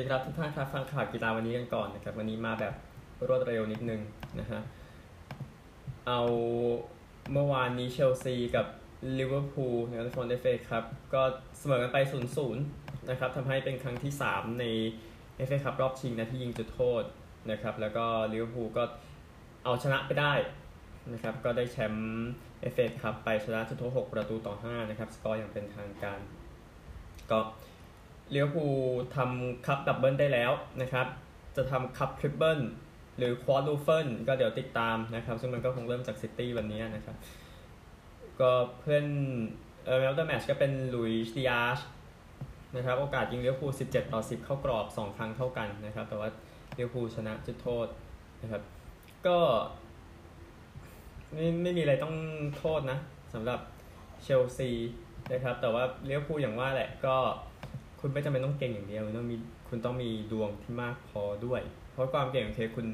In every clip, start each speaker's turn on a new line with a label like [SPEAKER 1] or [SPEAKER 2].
[SPEAKER 1] ดีครับทุกท่านครับฟังข่าวกีฬาวันนี้กันก่อนนะครับวันนี้มาแบบรวดเร็วนิดนึงนะฮะเอาเมื่อวานนี้เชลซีกับลิเวอร์พูลนะครับใน final เอฟเอคัพก็เสมอกันไป0ูนย์นะครับทำให้เป็นครั้งที่ 3 ในเอฟเอคัพรอบชิงนะที่ยิงจุดโทษนะครับแล้วก็ลิเวอร์พูลก็เอาชนะไปได้นะครับก็ได้แชมป์เอฟเอคัพไปชนะจุดโทษ 6 ประตูต่อ 5 นะครับ สกอร์อย่างเป็นทางการก็ ลิเวอร์พูลทำ cup double ได้แล้วนะครับ จะทำ cup treble หรือ quadruple ก็เดี๋ยวติดตามนะครับ ซึ่งมันก็คงเริ่มจากซิตี้วันนี้นะครับ ก็ player of the match ก็เป็นลุยส์ดิอาซนะครับ โอกาสยิงลิเวอร์พูล 17 ต่อ 10 เข้ากรอบ 2 ครั้งเท่ากันนะครับ แต่ว่าลิเวอร์พูลชนะจุดโทษนะครับ ก็ไม่ไม่มีอะไรต้องโทษนะสำหรับเชลซีนะครับ แต่ว่าลิเวอร์พูลอย่างว่าแหละก็ คุณไม่จำเป็นต้องเก่งอย่างเดียวต้องมีคุณต้องมีดวงที่มากพอด้วย เพราะความเก่งโอเคคุณ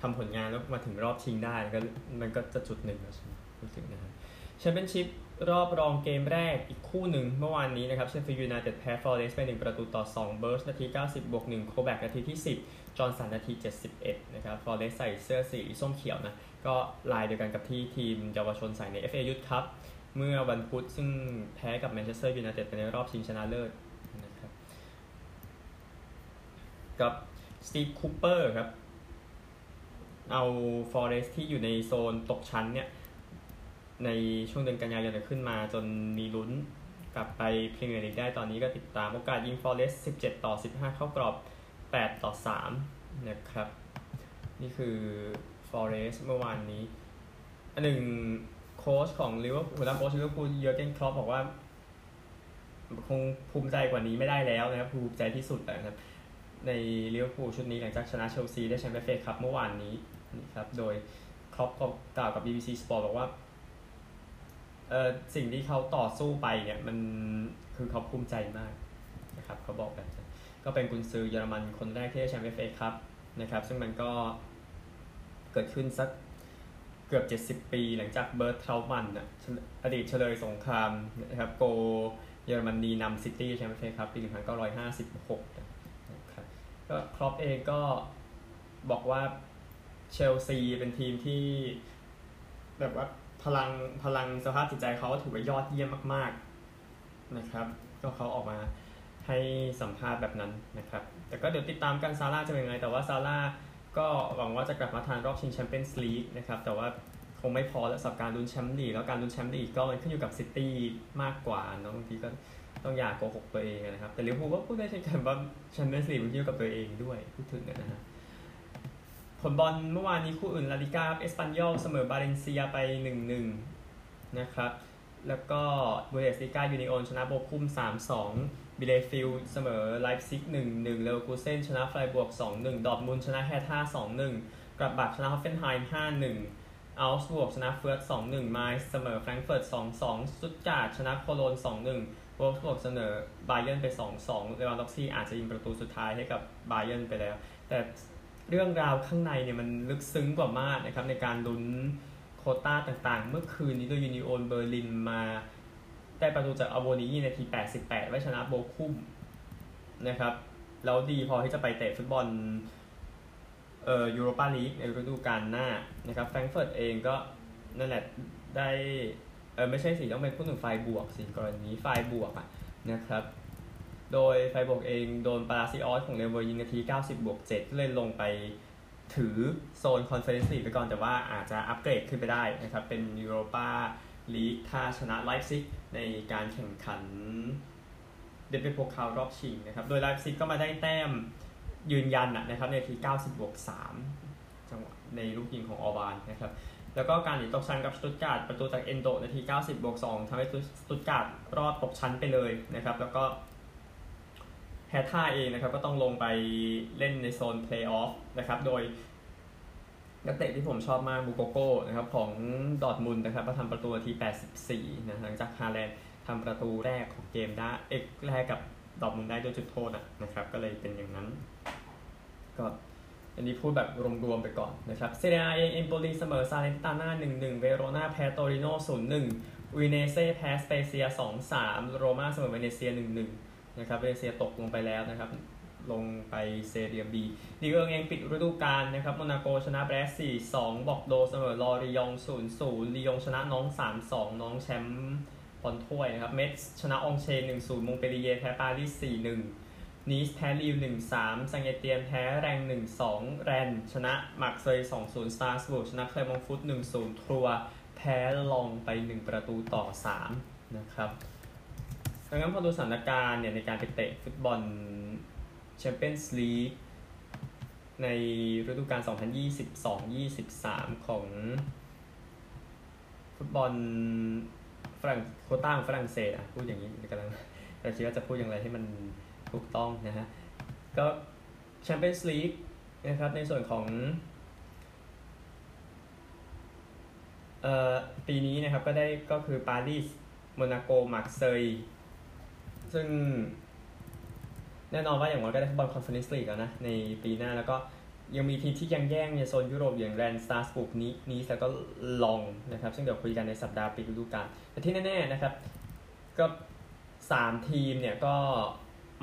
[SPEAKER 1] ทำผลงานแล้วมาถึงรอบชิงได้ก็มันก็จะจุดหนึ่งแล้วรู้สึกนะครับแชมเปี้ยนชิพรอบรองเกมแรกอีกคู่หนึ่งเมื่อวานนี้นะครับเชฟฟิลด์ยูไนเต็ดแพ้ฟอร์เรสต์ไป 1 ประตูต่อ 2 เบิร์จนาที 90 บวก1โคลแบ็คนาทีที่ 10 จอร์นสันนาที 71 นะครับฟอร์เรสต์ใส่เสื้อสีส้มเขียวนะ ก็ลายเดียวกันกับที่ทีมเยาวชนใส่ใน FA Youth Cup เมื่อวันพุธซึ่งแพ้กับแมนเชสเตอร์ยูไนเต็ดไปในรอบชิงชนะเลิศนะครับ กับสตีฟคูเปอร์ครับ เอาฟอร์เรสที่อยู่ในโซนตกชั้นเนี่ย ในช่วงเดือนกันยายนขึ้นมาจนมีลุ้นกลับไปพรีเมียร์ลีกได้ตอนนี้ก็ติดตามโอกาสยิงฟอร์เรส17 ต่อ 15 เข้ากรอบ 8 ต่อ 3 นะครับ นี่คือฟอร์เรสเมื่อวานนี้ อันหนึ่งโค้ชของลิเวอร์พูลนะโค้ชลิเวอร์พูลเยอร์เกนคล็อปป์บอกว่า คงภูมิใจกว่านี้ไม่ได้แล้วนะครับภูมิใจที่สุดนะครับ ในลิเวอร์พูลชุดนี้หลังจากชนะเชลซีได้แชมป์ FA Cup เมื่อวานนี้นะครับโดยคล็อปป์ก็กล่าวกับ BBC Sport บอกว่าเออสิ่งที่เขาต่อสู้ไปเนี่ยมันคือเขาภูมิใจมากนะครับเขาบอกแบบนั้นก็เป็นกุนซือเยอรมันคนแรกที่ได้แชมป์ FA Cup นะครับ ซึ่งมันก็เกิดขึ้นสักเกือบ 70 ปี หลังจากเบิร์ตเทราท์มันน์นะอดีตเชลยสงครามนะครับโกลเยอรมนีนำซิตี้แชมป์ FA Cup ปี 1956นะครับ ก็คล็อปป์เองก็บอกว่าเชลซีเป็นทีมที่ แบบว่าพลังพลังสภาพจิตใจเขาถือว่ายอดเยี่ยมมาก ๆนะครับ ก็เขาออกมาให้สัมภาษณ์แบบนั้นนะครับ แต่ก็เดี๋ยวติดตามกันซาลาห์จะเป็นยังไง แต่ว่าซาลาห์ก็หวังว่าจะกลับมาทันรอบชิงแชมเปี้ยนส์ลีกนะครับ แต่ว่าคงไม่พอแล้วสำหรับการลุ้นแชมป์ลีกแล้วการลุ้นแชมป์ลีกก็มันขึ้นอยู่กับซิตี้มากกว่าเนาะบางทีก็ ต้องอย่าโกหกตัวเองนะครับ แต่ลิเวอร์พูลก็พูดได้เช่นกันว่าแชมเปี้ยนส์ลีกมันขึ้นอยู่กับตัวเองด้วยพูดถึงนะฮะผลบอลเมื่อวานนี้คู่อื่นลาลิกาเอสปันยอลเสมอบาเลนเซียไป 1-1 นะครับ แล้วก็บุนเดสลีกายูนิโอนชนะโบคุม 3-2 บีเลเฟลด์เสมอไลป์ซิก 1-1 เลวกูเซนชนะไฟบวก 2-1 ดอร์ทมุนด์ชนะแฮร์ธ่า 2-1 กลัดบัคชนะฮอฟเฟนไฮม์5-1เอาก์สบวร์กชนะเฟือร์ธ2-1 ไมนซ์เสมอแฟรงก์เฟิร์ต 2-2 สตุตการ์ตชนะโคโลญ 2-1 โวล์ฟสบวร์กเสมอบาเยิร์นไป 2-2เลวานดอฟสกี้อาจจะยิงประตูสุดท้ายให้กับบาเยิร์นไปแล้ว แต่เรื่องราวข้างในเนี่ยมันลึกซึ้งกว่ามากนะครับในการลุ้นโควตาต่างๆ เมื่อคืนนี้โดยยูนิโอนเบอร์ลินมาได้ประตูจากอโวนิยีนาที 88 ไว้ชนะโบคุมนะครับแล้วดีพอที่จะไปเตะฟุตบอลเอ่อยูโรปาลีกในฤดูกาลหน้านะครับแฟรงก์เฟิร์ตเองก็นั่นแหละได้ เออไม่ใช่สิต้องเป็นผู้หนึ่งไฟบวกสิกรณีไฟร์บวร์กอะนะครับ โดยไฟร์บวร์กเองโดนปาลาซิออสของเลเวอร์ยิงนาที 90 บวก 7 ก็เลยลงไปถือโซนคอนเฟอเรนซ์ลีกไปก่อน แต่ว่าอาจจะอัปเกรดขึ้นไปได้นะครับ เป็นยูโรปาลีกถ้าชนะไลป์ซิกในการแข่งขันเดเอฟเบโพคาลรอบชิงนะครับ โดยไลป์ซิกก็มาได้แต้มยืนยันนะครับนาที 90 บวก 3 จังหวะในลูกยิงของออร์บานนะครับ แล้วก็การหนีตกชั้นกับสตุตการ์ตประตูจากเอ็นโดนาที 90บวก2ทำให้สตุตการ์ตรอดตกชั้นไปเลยนะครับ แล้วก็แฮร์ธ่าเองนะครับก็ต้องลงไปเล่นในโซนเพลย์ออฟนะครับโดยนักเตะที่ผมชอบมากมูโกโก้นะครับของดอร์ทมุนด์นะครับมาทำประตูนาที 84 นะหลังจากฮาแลนด์ทำประตูแรกของเกมได้เอกแรกกับดอร์ทมุนด์ได้ด้วยจุดโทษนะครับ ก็เลยเป็นอย่างนั้นก็ อันนี้พูดแบบรวมๆไปก่อนนะครับเซเรียอาเองเอมโปลีเสมอซาแลร์นิตาน่า1-1 เวโรนาแพ้โตริโน่0-1อูดิเนเซ่แพ้สเปเซีย 2-3 โรม่าเสมอเวเนเซีย 1-1 นะครับเวเนเซียตกลงไปแล้วนะครับลงไปเซเรียบีลีกเอิงเองปิดฤดูกาลนะครับโมนาโกชนะแบรสต์สี่สองบอร์กโดซ์เสมอลอริยองต์ศูนย์ศูนย์ลียงชนะน็องต์สามสองน็องต์แชมป์บอลถ้วยนะครับเม็ตซ์ชนะอองเช่ร์หนึ่งศูนย์มงเปลลิเย่ร์แพ้ปารีสสี่ห นีซแพ้ลีลล์หนึ่งสามซังเอเตียนแพ้แร็งส์หนึ่งสองแรนส์ ชนะมาร์กเซยสองศูนย์สตราส์บูร์กชนะแกลร์มงต์ฟุตหนึ่งศูนย์ทรัวส์ แพ้ล็องส์ไปหนึ่งประตูต่อสามนะครับดังนั้นพอดูสถานการณ์เนี่ยในการไปเตะฟุตบอลแชมเปี้ยนส์ลีกในฤดูกาล 2022-23 ของ ฟุตบอลฝรั่งโควตาของฝรั่งเศสอะพูดอย่างนี้กำลังแต่คิดว่าจะพูดอย่างไรให้มัน ถูกต้องนะฮะ ก็แชมเปี้ยนส์ลีกนะครับในส่วนของเอ่อปีนี้นะครับก็ได้ก็คือปารีสโมนาโกมาร์กเซยซึ่งแน่นอนว่าอย่างน้อยก็ได้ฟุตบอลคอนเฟอเรนซ์ลีกแล้วนะ ในปีหน้าแล้วก็ยังมีทีมที่ยังแย่งในโซนยุโรปอย่างแรนส์สตราส์บูร์กนี้นี้แล้วก็ล็องส์นะครับ ซึ่งเดี๋ยวคุยกันในสัปดาห์ปิดฤดูกาลแต่ที่แน่ ๆ นะครับ ก็ 3 ทีมเนี่ยก็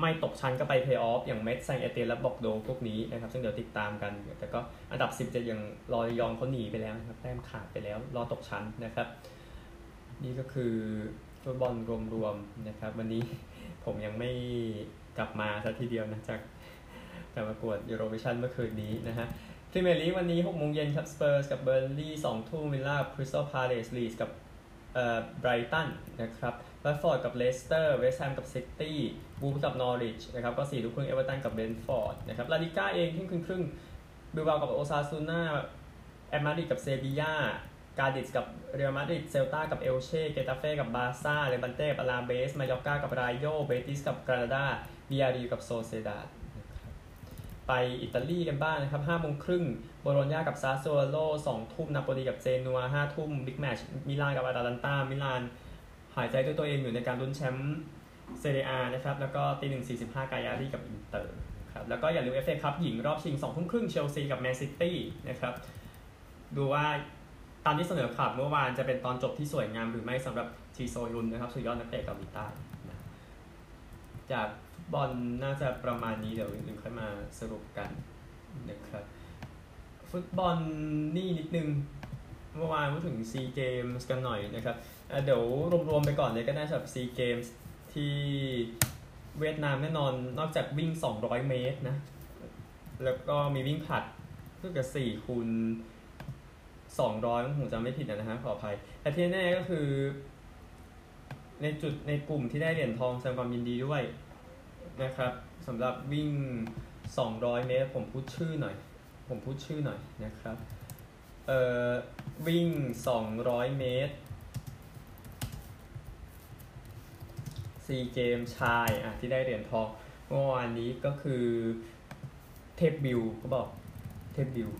[SPEAKER 1] ไม่ตกชั้นก็ไปเพย์ออฟอย่างเมตซ์แซงต์เอเตียนและบอร์กโดซ์พวกนี้นะครับ ซึ่งเดี๋ยวติดตามกัน แต่ก็อันดับ 10 อย่างลอริยองต์เขาหนีไปแล้วนะครับแต้มขาดไปแล้ว รอตกชั้นนะครับ นี่ก็คือฟุตบอลรวมๆนะครับ วันนี้ผมยังไม่กลับมาซะทีเดียวนะจากการประกวดยูโรวิชันเมื่อคืนนี้นะฮะพรีเมียร์ลีกวันนี้6โมงเย็นครับสเปอร์สกับเบิร์นลีย์2ทุ่มวิลล่าคริสตัลพาเลสลีดส์กับเอ่อไบรตันนะครับวัตฟอร์ดกับเลสเตอร์เวสต์แฮมกับซิตี้ วูล์ฟกับนอริชนะครับก็4ทุ่มครึ่งเอเวอร์ตันกับเบรนท์ฟอร์ดนะครับลาลีกาเองเที่ยงคืนครึ่งบิลเบากับโอซาซูน่าแอตมาดริดกับเซบียากาดิสกับเรอัลมาดริดเซลตากับเอลเช่เกตาเฟ่กับบาซ่าเลบันเต้กับอลาเบสมายอร์กากับรายโยเบติสกับกรานาดาบียาร์เรอัลกับโซเซียดาดไปอิตาลีกันบ้างนะครับ5โมงครึ่งโบโลญญากับซาโซโล2ทุ่มนาโปลีกับเจนัว5ทุ่ม big match มิลานกับอาตาลันตามิลานหายใจด้วยตัวเองอยู่ในการลุ้นแชมป์ เซเรียนะครับ แล้วก็ตีหนึ่งสี่สิบห้ากายารี่กับอินเตอร์ครับแล้วก็อย่าลืมเอฟเอคัพหญิงรอบชิง2ทุ่มครึ่งเชลซีกับแมนซิตี้นะครับ ดูว่าตามที่เสนอข่าวเมื่อวานจะเป็นตอนจบที่สวยงามหรือไม่สำหรับจีโซยุนนะครับสุดยอดนักเตะเกาหลีใต้จากฟุตบอลน่าจะประมาณนี้เดี๋ยวอื่นๆค่อยมาสรุปกันนะครับฟุตบอลนี่นิดนึงเมื่อวานพูดถึงซีเกมส์กันหน่อยนะครับเดี๋ยวรวมๆไปก่อนเลยก็ได้สำหรับซีเกมส์ ที่เวียดนามแน่นอนนอกจากวิ่ง 200 เมตรนะ แล้วก็มีวิ่งผลัดเพื่อกับ4คูณ200ผมจำไม่ผิดนะฮะขออภัย แต่ที่แน่ก็คือ ในจุดในกลุ่มที่ได้เหรียญทองแสดงความยินดีด้วยนะครับสำหรับวิ่ง 200 เมตร ผมพูดชื่อหน่อย ผมพูดชื่อหน่อยนะครับ เอ่อวิ่ง 200 เมตร ซีเกมชายอะที่ได้เหรียญทองเมื่อวานนี้ก็คือเทพบิวเขาบอกเทพบิว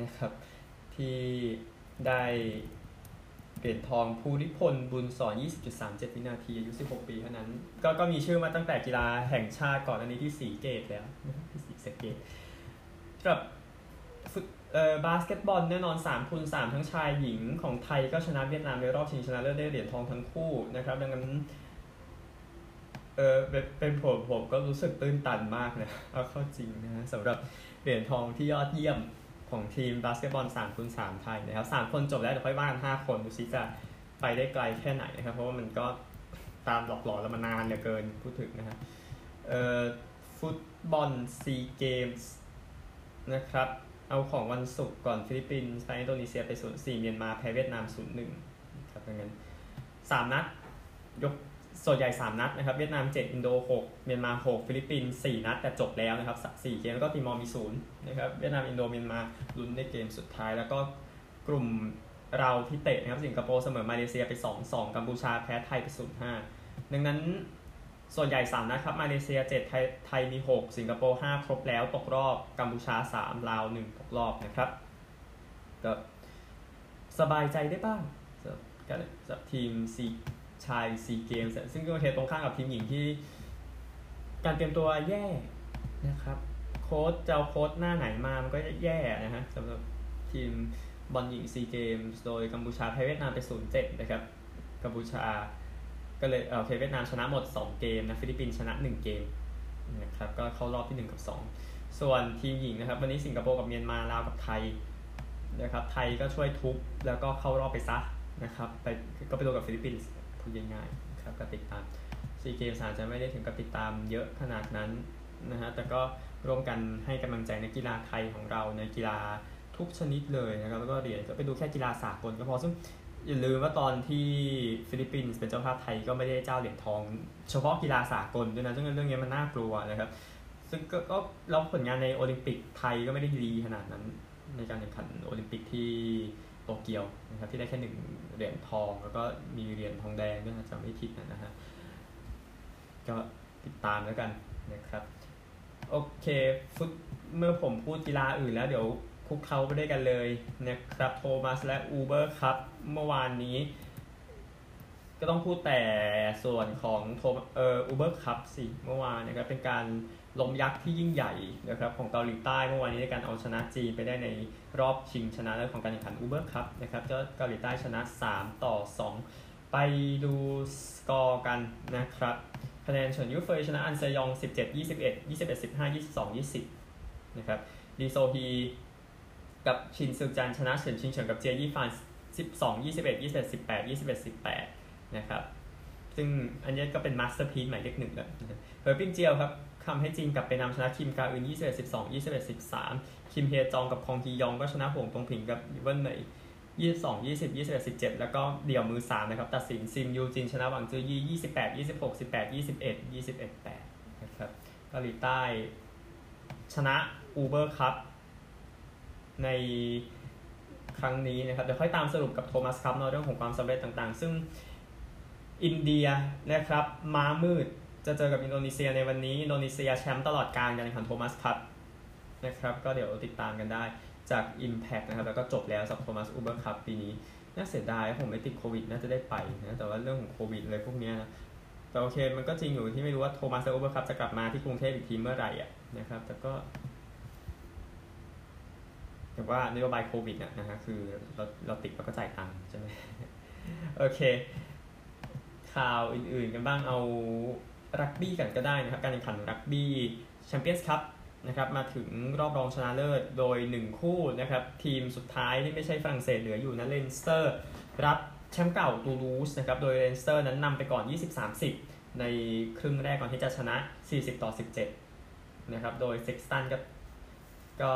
[SPEAKER 1] นะครับที่ได้เหรียญทองภูริพลบุญสอน 20.37 วินาที อายุ 16 ปีเท่านั้น ก็ก็มีชื่อมาตั้งแต่กีฬาแห่งชาติก่อนอันนี้ที่สีเกตแล้วที่สีเกตสำหรับฟุตเอ่อบาสเกตบอลแน่นอน3คูณ3ทั้งชายหญิงของไทยก็ชนะเวียดนามในรอบชิงชนะเลิศได้เหรียญทองทั้งคู่นะครับ ดังนั้น เออเป็นผมผมก็รู้สึกตื้นตันมากนะเอาเข้าจริงนะสำหรับเหรียญทองที่ยอดเยี่ยมของทีมบาสเกตบอล3คูณ3ไทยนะครับ3คนจบแล้วเดี๋ยวค่อยว่ากัน5คนดูซิจะไปได้ไกลแค่ไหนนะครับ เพราะว่ามันก็ตามหลอกหลอนแล้วมานานเหลือเกินพูดถึงนะฮะเอ่อฟุตบอลซีเกมส์นะครับ เอาของวันศุกร์ก่อนฟิลิปปินส์แพ้อินโดนีเซียไป0 4เมียนมาแพ้เวียดนาม0 1ครับดังนั้น3นัดยก ส่วนใหญ่ 3 นัดนะครับเวียดนาม 7 อินโด 6 เมียนมา 6 ฟิลิปปินส์4นัด แต่จบแล้วนะครับ4เกมแล้วก็ติมอร์มี0นะครับเวียดนามอินโดเมียนมาลุ้นในเกมสุดท้ายแล้วก็กลุ่มเราที่เตะนะครับสิงคโปร์เสมอมาเลเซียไป 2-2 กัมพูชาแพ้ไทยไป0-5ดังนั้นส่วนใหญ่ 3 นัดครับ มาเลเซีย 7 ไทยไทยมี 6 สิงคโปร์ 5 ครบแล้วตกรอบกัมพูชา 3 ลาว 1 ตกรอบนะครับก็สบายใจได้บ้างสำหรับทีมซี ชายซีเกมส์ซึ่งก็เทตรงข้ามกับทีมหญิงที่ การเตรียมตัวแย่นะครับ โค้ชจะเอาโค้ชหน้าไหนมามันก็แย่นะฮะสำหรับทีมบอลหญิงซีเกมส์โดยกัมพูชาแพ้เวียดนามไป0-7นย์นะครับกัมพูชาก็เลยเออเวียดนามชนะหมด 2 เกมนะฟิลิปปินส์ชนะ 1 เกมนะครับก็เข้ารอบที่ 1 กับ 2 ส่วนทีมหญิงนะครับ วันนี้สิงคโปร์กับเมียนมาลาวกับไทยนะครับไทยก็ช่วยทุบแล้วก็เข้ารอบไปซะนะครับไปก็ไปโดนกับฟิลิปปินส์ พูดง่ายๆครับก็ติดตามซีเกมส์อาจจะไม่ได้ถึงกับติดตามเยอะขนาดนั้นนะฮะแต่ก็ร่วมกันให้กำลังใจนักกีฬาไทยของเราในกีฬาทุกชนิดเลยนะครับแล้วก็เหรียญก็ไปดูแค่กีฬาสากลก็พอซึ่งอย่าลืมว่าตอนที่ฟิลิปปินส์เป็นเจ้าภาพไทยก็ไม่ได้เจ้าเหรียญทอง เฉพาะกีฬาสากลด้วยนะซึ่งเรื่องนี้มันน่ากลัวนะครับ ซึ่งก็เราผลงานในโอลิมปิกไทยก็ไม่ได้ดีขนาดนั้น ในการแข่งขันโอลิมปิกที่ โตเกียวนะครับที่ได้แค่หนึ่งเหรียญทอง แล้วก็มีเหรียญทองแดงด้วยนะจำไม่ผิดนะฮะก็ติดตามแล้วกันนะครับโอเคฟุตเมื่อผมพูดกีฬาอื่นแล้วเดี๋ยวคุกเขาไปด้วยกันเลยนะครับโทมัสและอูเบอร์ครับเมื่อวานนี้ ก็ต้องพูดแต่ส่วนของโทเอออูเบอร์คัพสิเมื่อวานนะครับเป็นการ ล้มยักษ์ที่ยิ่งใหญ่นะครับของเกาหลีใต้เมื่อวานนี้ในการเอาชนะจีนไปได้ในรอบชิงชนะเลิศของการแข่งขันอูเบอร์คัพนะครับก็เกาหลีใต้ชนะ 3 ต่อ 2 ไปดูสกอร์กันนะครับคะแนนเฉินยูเฟยชนะอันเซยอง 17 21 21 15 22 20นะครับอีโซฮีกับชินซึงชานชนะเฉินชิงเฉินกับเจียยี่ฟาน 12 21 21 18 21 18นะครับซึ่งอันนี้ก็เป็น masterpiece หมายเลขหนึ่งแล้วเฮอร์ปิงเจียวครับ ทำให้จีนกลับไปนำชนะคิมกาอึน21 12 21 13 คิมเฮจองกับคองฮียองก็ชนะหวงตงผิงกับหลี่เวินเหมย22 20 21 17 แล้วก็เดี่ยวมือ 3 นะครับ ตัดสินซิมยูจินชนะหวังจือยี่28 26 18 21 21 8นะครับเกาหลีใต้ ชนะอูเบอร์คัพในครั้งนี้นะครับ เดี๋ยวค่อยตามสรุปกับโทมัสครับในเรื่องของความสำเร็จต่างๆ ซึ่งอินเดียนะครับ ม้ามืด จะเจอกับอินโดนีเซียในวันนี้ อินโดนีเซียแชมป์ตลอดการการแข่งขันโทมัสครับนะครับ ก็เดี๋ยวติดตามกันได้จาก Impact นะครับ แล้วก็จบแล้วสำหรับโทมัสอูเบอร์คัพปีนี้ น่าเสียดายผมไม่ติดโควิดน่าจะได้ไปนะ แต่ว่าเรื่องของโควิดอะไรพวกนี้นะ แต่โอเค มันก็จริงอยู่ที่ไม่รู้ว่าโทมัสอูเบอร์คัพจะกลับมาที่กรุงเทพอีกทีเมื่อไหร่อะนะครับ แต่ก็แต่ว่านโยบายโควิดนะฮะคือเราเราติดเราก็จ่ายตังค์ใช่ไหมโอเค ข่าวอื่นๆกันบ้างเอา รักบี้กันก็ได้นะครับ การแข่งขันรักบี้แชมเปี้ยนส์คัพนะครับมาถึงรอบรองชนะเลิศโดย 1 คู่นะครับ ทีมสุดท้ายที่ไม่ใช่ฝรั่งเศสเหลืออยู่นะเลนสเตอร์ กับแชมป์เก่าตูลูสนะครับโดยเลนสเตอร์นั้นนำไปก่อน 20-30 ในครึ่งแรกก่อนที่จะชนะ 40 ต่อ 17 นะครับ โดยเซ็กซ์ตันก็ก็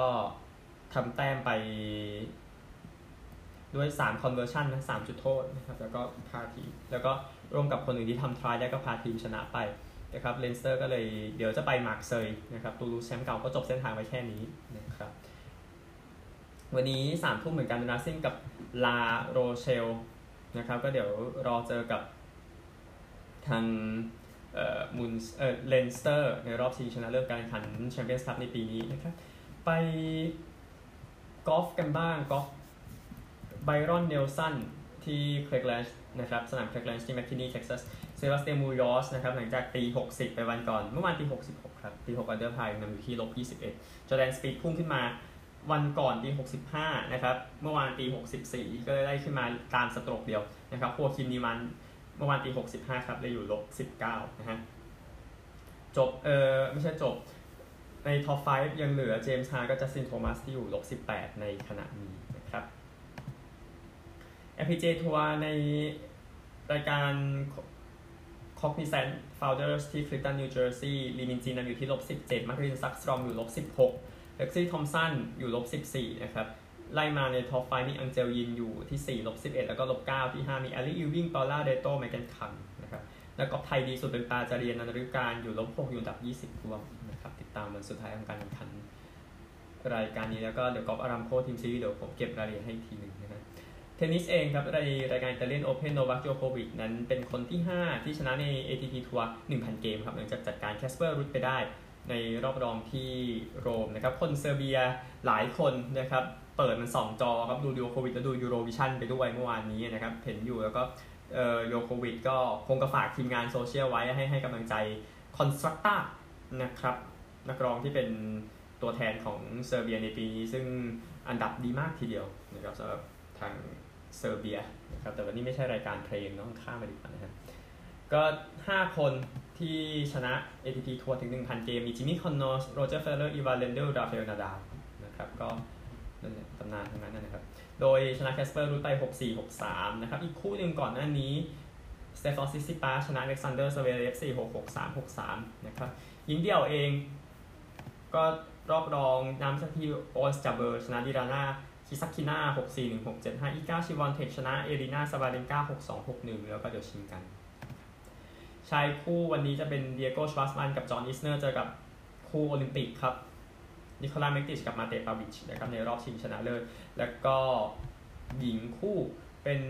[SPEAKER 1] ทำแต้มไปด้วย 3 conversion นะ3จุดโทษนะครับแล้วก็พาทีแล้วก็ ร่วมกับคนอื่นที่ทำ try ได้ก็พาทีมชนะไปนะครับเลนสเตอร์ก็เลยเดี๋ยวจะไปมาร์กเซยนะครับตูลูสแชมป์เก่าก็จบเส้นทางไว้แค่นี้นะครับวันนี้สามทุ่มเหมือนกันนะซิ่งกับลาโรเชลนะครับก็เดี๋ยวรอเจอกับทางเอ่อมุนเอ่อเลนสเตอร์ในรอบชิงชนะเลิศการแข่งขันแชมเปี้ยนส์คัพในปีนี้นะครับไปกอล์ฟกันบ้างกอล์ฟไบรอนเนลสัน ที่เคลกแลนด์นะครับสนามเคลกแลนด์ที่แมคคินีเท็กซัสเซบาสเตียนมูนยอซนะครับหลังจากตี 60 ไปวันก่อน เมื่อวานตี 66 ครับตี6 under par นำอยู่ที่ลบ21จอร์แดนสปีธพุ่งขึ้นมาวันก่อนตี 65 นะครับเมื่อวานตี 64 ก็เลยได้ขึ้นมาตาม stroke เดียวนะครับฮัวคิมนีมันน์เมื่อวานตี 65 ครับได้อยู่ลบ19 นะฮะจบเออไม่ใช่จบใน top 5 ยังเหลือเจมส์ฮาห์นก็จัสตินโทมัสที่อยู่ลบ18 ในขณะนี้ นะครับ LPGA ทัวร์ในรายการ Cognizant Founders ที่คลิฟตันนิวเจอร์ซีย์ลีมินจีนำอยู่ที่ลบ17มาเดลีนซักสตรอมอยู่ลบ16เล็กซี่ทอมสันอยู่ลบ14นะครับไล่มาใน top five มีอังเจลยินอยู่ที่4ลบ11 แล้วก็ลบ9ที่ 5 มีแอลลี่ยูวิงพอลล่าเรโต้เมแกนคังนะครับแล้วก็ไทยดีสุดเป็นปาจรีย์อนันต์นฤการอยู่ลบ6อยู่อันดับ 20รวมนะครับติดตามวันสุดท้ายของการแข่งขันรายการนี้แล้วก็เดี๋ยวกอล์ฟอารามโคทีมซีรีส์เดี๋ยวผมเก็บรายละเอียดให้อีกทีหนึ่งนะครับ เทนนิสเองครับในรายการอิตเลียนโอเพนโนวัคโยโควิชนั้นเป็นคนที่ 5 ที่ชนะใน ATP ทัวร์1,000 เกมครับหลังจากจัดการแคสเปอร์รุดไปได้ ในรอบรองที่โรมนะครับคนเซอร์เบียหลายคนนะครับเปิดมัน 2 จอครับดูโยโควิชแล้วดูยูโรวิชั่นไปด้วยเมื่อวานนี้นะครับเห็นอยู่แล้วก็เอ่อโยโควิชก็คงจะฝากทีมงานโซเชียลไว้ให้ให้กำลังใจคอนสตรักต้านะครับนักร้องที่เป็นตัวแทนของเซอร์เบียในปีนี้ซึ่งอันดับดีมากทีเดียวนะครับสำหรับทาง เซอร์เบียนะครับแต่วันนี้ไม่ใช่รายการเพลงเนาะข้ามไปดีกว่านะครับก็ 5 คนที่ชนะ ATP ทัวร์ถึง 1,000 เกม มีจิมมี่คอนนอร์สโรเจอร์เฟเดอเรอร์อิวานเลนเดิลราฟาเอลนาดาลนะครับก็นั่นแหละตำนานทั้งนั้นนะครับ โดยชนะแคสเปอร์รูตไป 6-4 6-3 นะครับ อีกคู่หนึ่งก่อนหน้านี้สเตฟานอสซิตซิปาสชนะอเล็กซานเดอร์ซเวเรฟ4 6 6 3 6 3 นะครับยิงเดี่ยวเองก็รอบรองน้ำสักที่อองส์จาเบอร์ชนะดิราน่า คิซักคิน่า6 4 1 6 7 5อีกาชิวอนเทคชนะอารีนาซาบาเลนกา6 2 6 1แล้วก็เดี๋ยวชิงกัน ชายคู่วันนี้จะเป็นเดียโกชวาสมันกับจอห์นอิสเนอร์เจอกับคู่โอลิมปิกครับนิโคลาเมกติชกับมาเตปาวิชนะครับในรอบชิงชนะเลิศแล้วก็หญิงคู่เป็น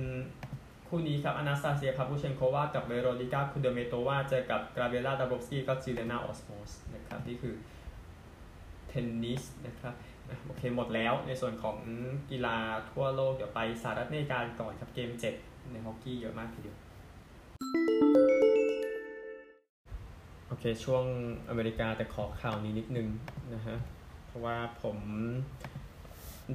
[SPEAKER 1] คู่นี้ครับอนาสตาเซียพาพูเชนโควากับเวโรนิก้าคูเดเมโตวาเจอกับกาเบรียลาดาบราวสกี้กับจูเลียนาออลมอสนะครับนี่คือ ทนนิสนะครับโอเคหมดแล้วในส่วนของกีฬาทั่วโลก เดี๋ยวไปสหรัฐอเมริกาก่อนครับเกม7ในฮอกกี้เยอะมากทีเดียวโอเคช่วงอเมริกาแต่ขอข่าวนี้นิดนึงนะฮะเพราะว่าผม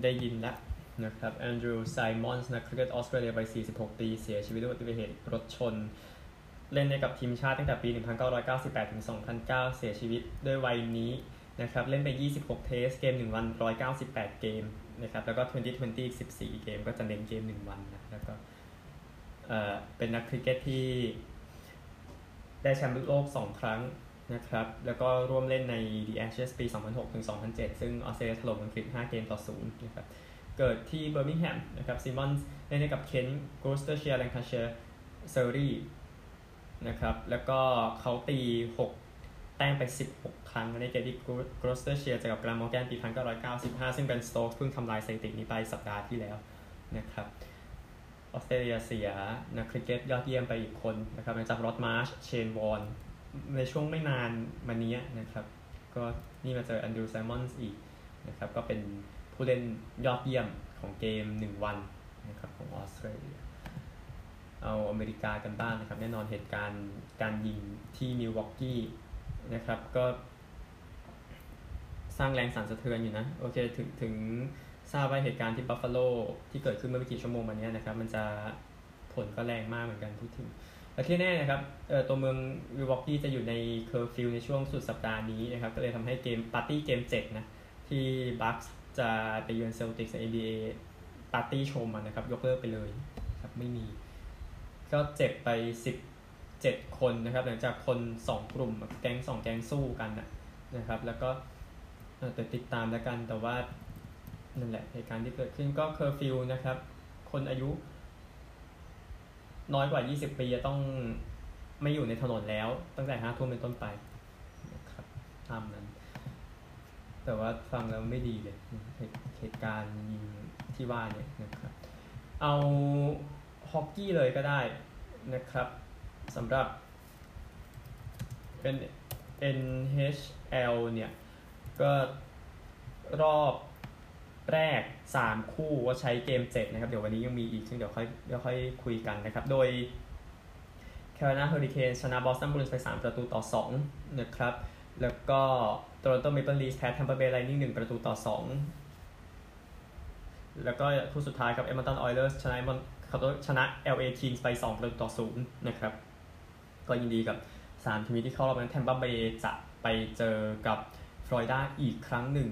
[SPEAKER 1] ได้ยินแล้วนะครับแอนดรูว์ไซมอนส์นักคริกเก็ตออสเตรเลียวัย46 ปี เสียชีวิตด้วยอุบัติเหตุรถชน เล่นในกับทีมชาติตั้งแต่ปี 1998 ถึง 2009 เสียชีวิตด้วยวัยนี้ นะครับเล่นไป 26 Test เกม 1 วัน 198 เกมนะครับแล้วก็ 2020 อีก 14 เกม ก็จะเน้นเกม 1 วันนะแล้วก็เอ่อเป็นนักคริกเก็ตที่ได้แชมป์โลก 2 ครั้งนะครับแล้วก็ร่วมเล่นใน The Ashes ปี 2006 ถึง 2007 ซึ่งออสเตรเลียถล่มอังกฤษ 5 เกมต่อ 0 นะครับเกิดที่เบอร์มิงแฮมนะครับซิมอนส์เล่นให้กับเคนท์กลอสเตอร์เชียร์แลงคาเชียร์เซอร์เรย์นะครับแล้วก็เขาตี 6 แต้มไป 16 ครั้งในเกมที่กลอสเตอร์เชียร์เจอกับกลามอร์แกนปี 1995 ซึ่งเป็นสโตกส์เพิ่งทำลายสถิตินี้ไปสัปดาห์ที่แล้วนะครับออสเตรเลียเสียนักคริกเก็ตยอดเยี่ยมไปอีกคนนะครับจากรอดมาร์ชเชนวอร์นในช่วงไม่นานมานี้นะครับ ก็นี่มาเจอแอนดรูว์ไซมอนส์อีกนะครับก็เป็นผู้เล่นยอดเยี่ยมของเกม 1 วันนะครับของออสเตรเลียเอาอเมริกากันบ้างนะครับ แน่นอนเหตุการณ์การยิงที่มิลวอกกี้ นะครับ ก็ สร้างแรงสั่นสะเทือนอยู่นะ โอเคถึงถึงทราบว่าเหตุการณ์ที่บัฟฟาโลที่เกิดขึ้นเมื่อไม่กี่ชั่วโมงมานี้นะครับ มันจะผลก็แรงมากเหมือนกันพูดถึงแต่ที่แน่นะครับตัวเมืองมิลวอกกี้จะอยู่ในเคอร์ฟิวในช่วงสุดสัปดาห์นี้นะครับ ก็เลยทำให้เกมปาร์ตี้เกม7นะ ที่บัคส์จะไปเยือนเซลติกส์ใน NBA ปาร์ตี้ชมนะครับ ยกเลิกไปเลยครับไม่มี ก็เจ็บไป 7 คนนะครับ หลังจากคน 2 กลุ่มแก๊ง2 แก๊งสู้กันนะครับ แล้วก็แต่ติดตามแล้วกันแต่ว่านั่นแหละเหตุการณ์ที่เกิดขึ้นก็เคอร์ฟิวนะครับ คนอายุ น้อยกว่า 20 ปีจะต้องไม่อยู่ในถนนแล้ว ตั้งแต่ห้าทุ่มเป็นต้นไปนะครับตามนั้น แต่ว่าฟังแล้วไม่ดีเลยเหตุการณ์ยิงที่ว่าเนี่ยนะครับ เอาฮอกกี้เลยก็ได้นะครับ สำหรับเป็น NHL เนี่ย ก็รอบแรก 3 คู่ว่าใช้เกม 7 นะครับ เดี๋ยววันนี้ยังมีอีก ซึ่งเดี๋ยวค่อยเดี๋ยวค่อยคุยกันนะครับ โดย Carolina Hurricanes ชนะ Boston Bruins ไป 3 ประตูต่อ 2 นะครับ แล้วก็ Toronto Maple Leafs แพ้ Tampa Bay Lightning 1 ประตูต่อ 2 แล้วก็คู่สุดท้ายกับ Edmonton Oilers ชนะเขาชนะ LA Kings ไป 2 ประตูต่อ 0 นะครับ ก็ยินดีกับ 3 ทีมที่เข้ารอบนั้น Tampa Bay จะไปเจอกับฟลอริดาอีกครั้งหนึ่ง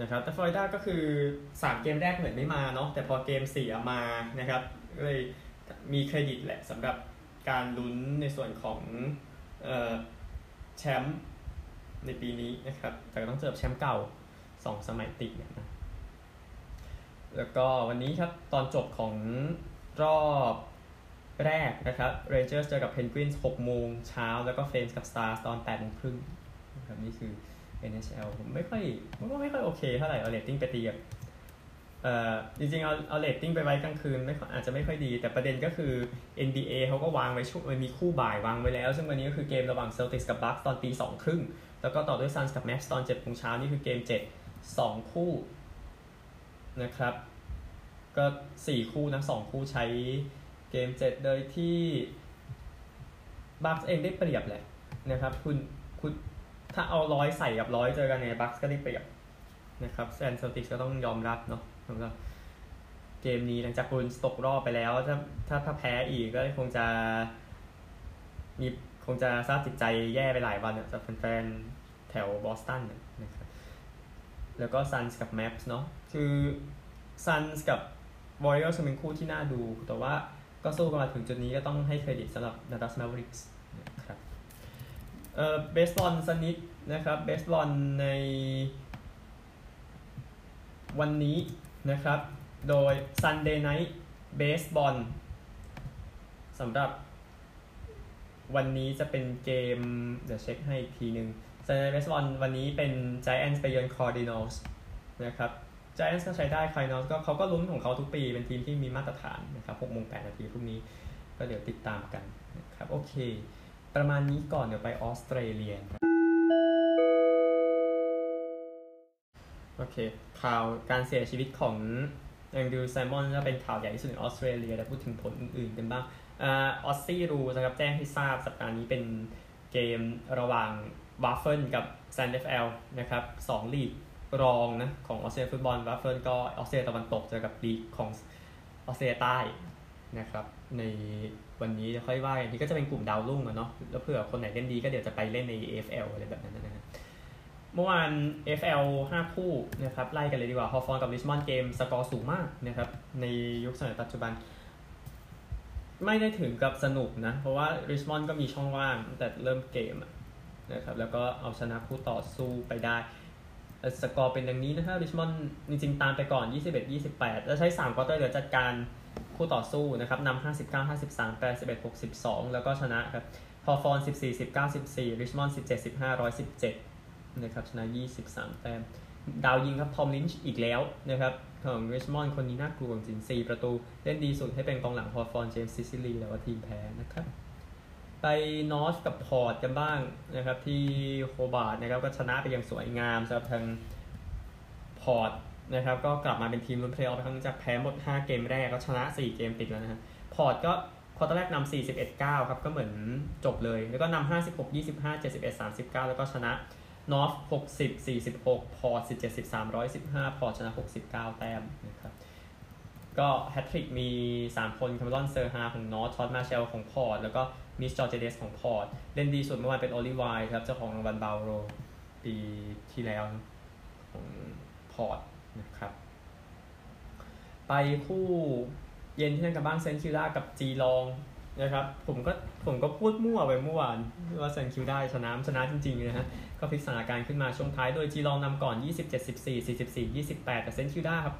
[SPEAKER 1] นะครับแต่ฟลอริดาก็คือ 3 เกมแรกเหมือนไม่มาเนาะแต่พอเกม 4 มานะครับก็เลยมีเครดิตแหละสำหรับการลุ้นในส่วนของแชมป์ในปีนี้นะครับแต่ต้องเจอแชมป์เก่า 2 สมัยติดเนี่ยนะแล้วก็วันนี้ครับตอนจบของรอบ แรกนะครับเรนเจอร์เจอกับเพนกวินส์6โมงเช้าแล้วก็เฟลมส์กับสตาร์สตอน8โมงครึ่งนะครับนี่คือ NHL ผมไม่ค่อยผมก็ไม่ค่อยโอเคเท่าไหร่เอาเรตติ้งไปตีกับเอ่อจริงๆเอาเอาเรตติ้งไปไว้กลางคืนไม่อาจจะไม่ค่อยดี แต่ประเด็นก็คือ NBA เขาก็วางไว้ช่วงมันมีคู่บ่ายวางไว้แล้ว ซึ่งวันนี้ก็คือเกมระหว่าง Celtics กับ Bucks ตอนตีสองครึ่งแล้วก็ต่อด้วย Suns กับ Mavs ตอน7โมงเช้านี่คือเกม7 2คู่นะครับ ก็4คู่นะ2คู่ใช้ เกม7โดยที่ Bucks เองได้เปรียบแหละนะครับ คุณคุณถ้าเอาร้อยใส่กับร้อยเจอกันในบัคก็ได้เปรียบนะครับแซนเซลติกก็ต้องยอมรับเนาะสำหรับเกมนี้หลังจากคุณตกรอบไปแล้ว ถ้าถ้าถ้าแพ้อีกก็คงจะมีคงจะทราบจิตใจแย่ไปหลายวันจากแฟนๆแถวบอสตันนะครับแล้วก็ซันส์กับแมปส์เนาะคือซันส์กับวอริเออร์เป็นคู่ที่น่าดูแต่ว่า ก็สู้กันมาถึงจุดนี้ก็ต้องให้เครดิตสำหรับนาดัสแมาริกส์นะครับเอ่อเบสบอลสนิทนะครับเบสบอลในวันนี้นะครับ โดย Sunday Night Baseball สำหรับวันนี้จะเป็นเกม เดี๋ยวเช็คให้อีกทีหนึ่ง Sunday Night Baseball วันนี้เป็น Giants ไปเยือน Cardinals นะครับ Giants ก็ใช้ได้ Cardinals ก็เขาก็ลุ้นของเขาทุกปี เป็นทีมที่มีมาตรฐานนะครับ6โมง8นาทีพรุ่งนี้ก็เดี๋ยวติดตามกันนะครับโอเค ประมาณนี้ก่อนเดี๋ยวไปออสเตรเลียโอเค ข่าวการเสียชีวิตของแองดูไซมอนจะเป็นข่าวใหญ่ที่สุดในออสเตรเลียแต่พูดถึงผลอื่นๆกันบ้างออสซี่รูนะครับแจ้งให้ทราบสัปดาห์นี้เป็นเกมระหว่างWAFL กับ SANFL นะครับสองลีก รองนะของออสเตรเลียฟุตบอล WAFL ก็ออสเตรเลียตะวันตกเจอกับลีกของออสเตรเลียใต้นะครับในวันนี้จะค่อยว่าอย่างนี้ก็จะเป็นกลุ่มดาวรุ่งอะเนาะแล้วเผื่อคนไหนเล่นดีก็เดี๋ยวจะไปเล่นใน AFL อะไรแบบนั้นนะครับเมื่อวาน FL 5 คู่นะครับไล่กันเลยดีกว่าฮอฟฟอนกับริชมอนด์เกมสกอร์สูงมากนะครับในยุคสมัยปัจจุบัน ไม่ได้ถึงกับสนุกนะ เพราะว่าริชมอนด์ก็มีช่องว่างแต่เริ่มเกมนะครับแล้วก็เอาชนะคู่ต่อสู้ไปได้ สกอร์เป็นอย่างนี้นะครับริชมอนด์จริงๆ ตามไปก่อน 21-28 แล้วใช้ 3 ควอเตอร์เหลือจัดการคู่ต่อสู้นะครับนำ59 53 81 62 แล้วก็ชนะครับฮอฟฟอน14 19 14ริชมอนด์17 15 117นะครับชนะ 23 แต้มดาวยิงครับ Tom Lynch อีกแล้วนะครับของริชมอนด์คนนี้น่ากลัวจริง4ประตู เล่นดีสุดให้เป็นกองหลัง Hawthorn James Sicily แต่ว่าทีมแพ้นะครับ ไป North กับ Port กันบ้างนะครับที่ Hobart นะครับก็ชนะไปอย่างสวยงามสำหรับทางพอร์ตนะครับก็กลับมาเป็นทีมลุ้นเพลย์ออฟครั้งจากแพ้หมด 5 เกมแรกก็ชนะ 4 เกมติดแล้วนะฮะพอร์ตก็ควอเตอร์แรกนำ41 9 ครับ ก็เหมือนจบเลย แล้วก็นำ56 25 71 39 แล้วก็ชนะ North 60 46 พอร์ต17 13 115 พอร์ตชนะ 69 แต้มนะครับก็แฮตทริกมี 3 คน Cameron Zurhaar ของ North Todd Marshall ของ Port แล้วก็ Mitch Georgiades ของ Port เล่นดีสุดเมื่อวานเป็นโอลิวายครับ เจ้าของรางวัล Brownlow ปีที่แล้วของพอร์ตนะครับ ไปคู่เย็นที่นั่นกันบ้าง St Kilda กับ Geelong นะครับ ผมก็ผมก็พูดมั่วไปเมื่อวานว่า St Kilda ชนะชนะจริงๆนะฮะ ก็พลิกสถานการณ์ขึ้นมาช่วงท้ายโดย Geelong นำก่อน 27 14 44 28 แต่ St Kilda ครับ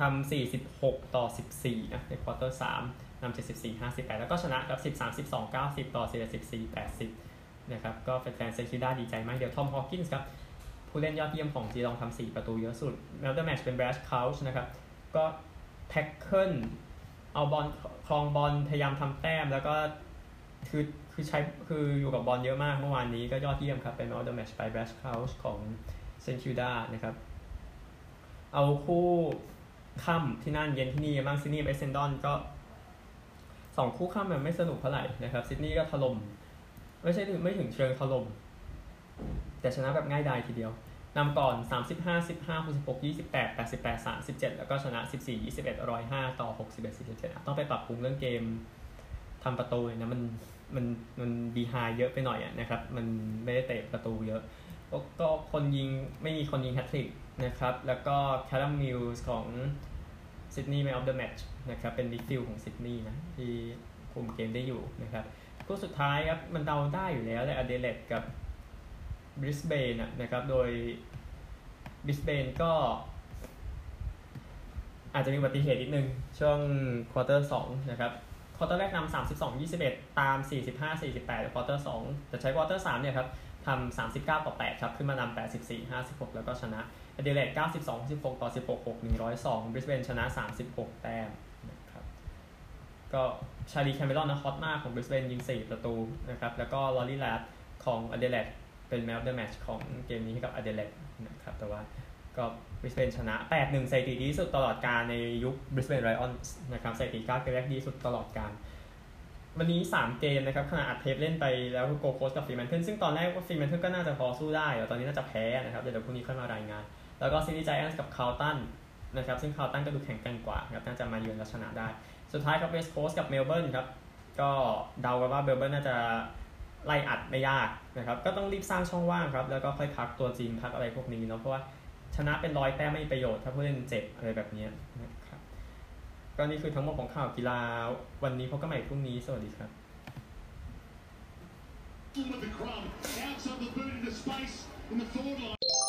[SPEAKER 1] ทำ46 ต่อ 14นะในควอเตอร์3 นำ74 58 แล้วก็ชนะครับ 13 12 90 ต่อ14 80 นะครับ ก็แฟนๆ St Kilda ดีใจมาก เดี๋ยว Tom Hawkins ครับ ผู้เล่นยอดเยี่ยมของ Geelong ทำ4ประตูเยอะสุด man of the match เป็น Brad Crouch นะครับ ก็ tackle เอาบอลครองบอลพยายามทำแต้ม แล้วก็คือคือใช้คืออยู่กับบอลเยอะมากเมื่อวานนี้ก็ยอดเยี่ยมครับ เป็น man of the match ไป Brad Crouch ของSt Kilda นะครับ เอาคู่ค่ำที่นั่นเย็นที่นี่บ้างซิดนีย์ Essendon ก็ สองคู่ค่ำมันไม่สนุกเท่าไหร่นะครับซิดนีย์ก็ถล่มไม่ใช่ไม่ถึงเชิงถล่มแต่ชนะแบบง่ายดายทีเดียวนำก่อน 35 15 66 28 88 37 แล้วก็ชนะ 14 21 105 ต่อ 61 47ต้องไปปรับปรุงเรื่องเกมทำประตูนะมันมันมันบีไฮเยอะไปหน่อยอะนะครับ มันไม่ได้เตะประตูเยอะก็คนยิงไม่มีคนยิงแฮตทริกนะครับ แล้วก็ Callum Mills ของ ซิดนีย์ man of the match นะครับเป็น midfield ของซิดนีย์นะที่คุมเกมได้อยู่นะครับคู่สุดท้ายครับมันเดาได้อยู่แล้วเลยแอดิเลดกับบริสเบนนะครับโดยบริสเบนก็อาจจะมีอุบัติเหตุนิดนึง ช่วงควอเตอร์สองนะครับควอเตอร์แรกนำสามสิบสองยี่สิบเอ็ดตามสี่สิบห้าสี่สิบแปดควอเตอร์สองแต่ใช้ควอเตอร์สามเนี่ยครับทำสามสิบเก้าต่อแปดครับ ขึ้นมานำแปดสิบสี่ห้าสิบหกแล้วก็ชนะ อเดเลดเก้าสิบสองสิบหกต่อสิบหกหกหนึ่งร้อยสองบริสเบนชนะสามสิบหกแต้มนะครับก็ Charlie Cameron นะฮอตมากของบริสเบนยิงสี่ประตูนะครับแล้วก็ Rory Laird ของอเดเลดเป็น man of the match ของเกมนี้ให้กับอเดเลดนะครับแต่ว่าก็บริสเบนชนะ 8-1สถิติดีที่สุดตลอดกาลในยุค Brisbane Lions นะครับสถิติ9เกมแรกดีที่สุดตลอดกาลวันนี้ 3 เกมนะครับขณะอัดเทปเล่นไปแล้ว Gold Coast กับ Fremantle ซึ่งตอนแรกว่า Fremantle ก็น่าจะพอสู้ได้แต่ตอนนี้น่าจะแพ้นะครับเดี๋ยวพรุ่งนี้ค่อยมารายงาน แล้วก็ซิดนีย์ Giants กับ Carlton นะครับซึ่ง Carlton ก็ดูแข็งแกร่งกว่าครับน่าจะมาเยือนและชนะได้ สุดท้ายครับ West Coast กับเมลเบิร์นครับก็เดากันว่าเมลเบิร์นน่าจะไล่อัดไม่ยากนะครับก็ต้องรีบสร้างช่องว่างครับแล้วก็ค่อยพักตัวจริงพักอะไรพวกนี้เนาะเพราะว่าชนะเป็นร้อยแต้มไม่มีประโยชน์ ถ้าผู้เล่นเจ็บอะไรแบบนี้นะครับก็นี่คือทั้งหมดของข่าวกีฬาวันนี้พบกันใหม่พรุ่งนี้ สวัสดีครับ
[SPEAKER 2] with the crumb. Outside the boot into space in the forward line.